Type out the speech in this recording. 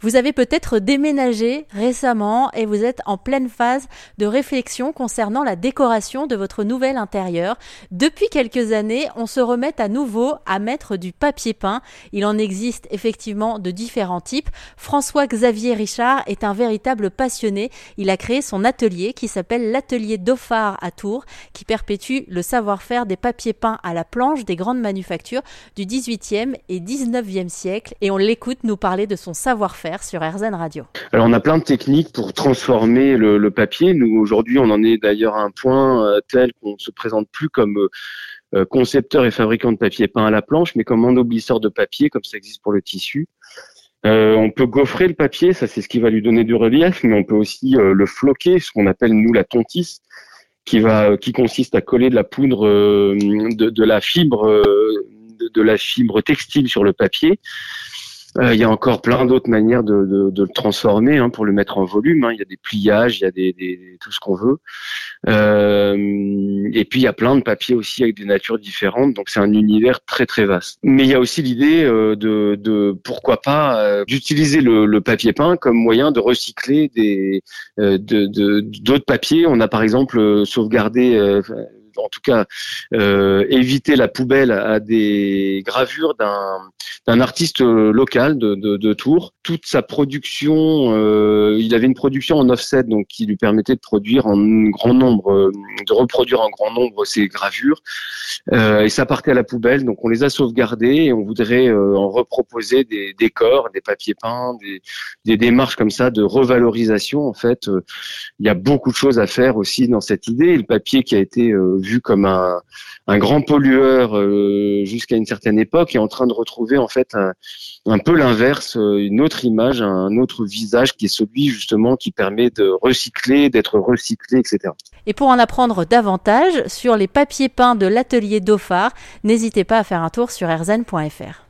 Vous avez peut-être déménagé récemment et vous êtes en pleine phase de réflexion concernant la décoration de votre nouvel intérieur. Depuis quelques années, on se remet à nouveau à mettre du papier peint. Il en existe effectivement de différents types. François-Xavier Richard est un véritable passionné. Il a créé son atelier qui s'appelle l'atelier Dauphard à Tours, qui perpétue le savoir-faire des papiers peints à la planche des grandes manufactures du 18e et 19e siècle. Et on l'écoute nous parler de son savoir-faire sur RZN Radio Alors on a plein de techniques pour transformer le, papier. Nous aujourd'hui on en est d'ailleurs à un point euh, tel qu'on ne se présente plus comme euh, euh, concepteur et fabricant de papier peint à la planche, mais comme ennoblisseur de papier, comme ça existe pour le tissu. on peut gaufrer le papier, ça c'est ce qui va lui donner du relief, mais on peut aussi le floquer, ce qu'on appelle nous la tontisse, qui consiste à coller de la poudre, de, la fibre, de, la fibre textile sur le papier. Euh, il y a encore plein d'autres manières de, de, de le transformer hein, pour le mettre en volume. Hein. Il y a des pliages, il y a des, des tout ce qu'on veut. Euh, et puis il y a plein de papiers aussi avec des natures différentes. Donc c'est un univers très très vaste. Mais il y a aussi l'idée euh, de, de, pourquoi pas d'utiliser le, le, papier peint comme moyen de recycler des de d'autres papiers. On a par exemple sauvegardé en tout cas euh, éviter la poubelle à des gravures d'un artiste local de, Tours. Toute sa production, euh, il avait une production en offset, donc qui lui permettait de produire en grand nombre, euh, de reproduire en grand nombre ces gravures. Euh, et ça partait à la poubelle, donc on les a sauvegardées et on voudrait euh, en reproposer des décors, des papiers peints, des démarches comme ça de revalorisation. En fait, il y a beaucoup de choses à faire aussi dans cette idée. le papier qui a été vu comme un, grand pollueur euh, jusqu'à une certaine époque est en train de retrouver en fait un, peu l'inverse, euh, une autre image, un autre visage qui est celui justement qui permet de recycler, d'être recyclé, etc. Et pour en apprendre davantage sur les papiers peints de l'atelier Dauphard, n'hésitez pas à faire un tour sur rzn.fr.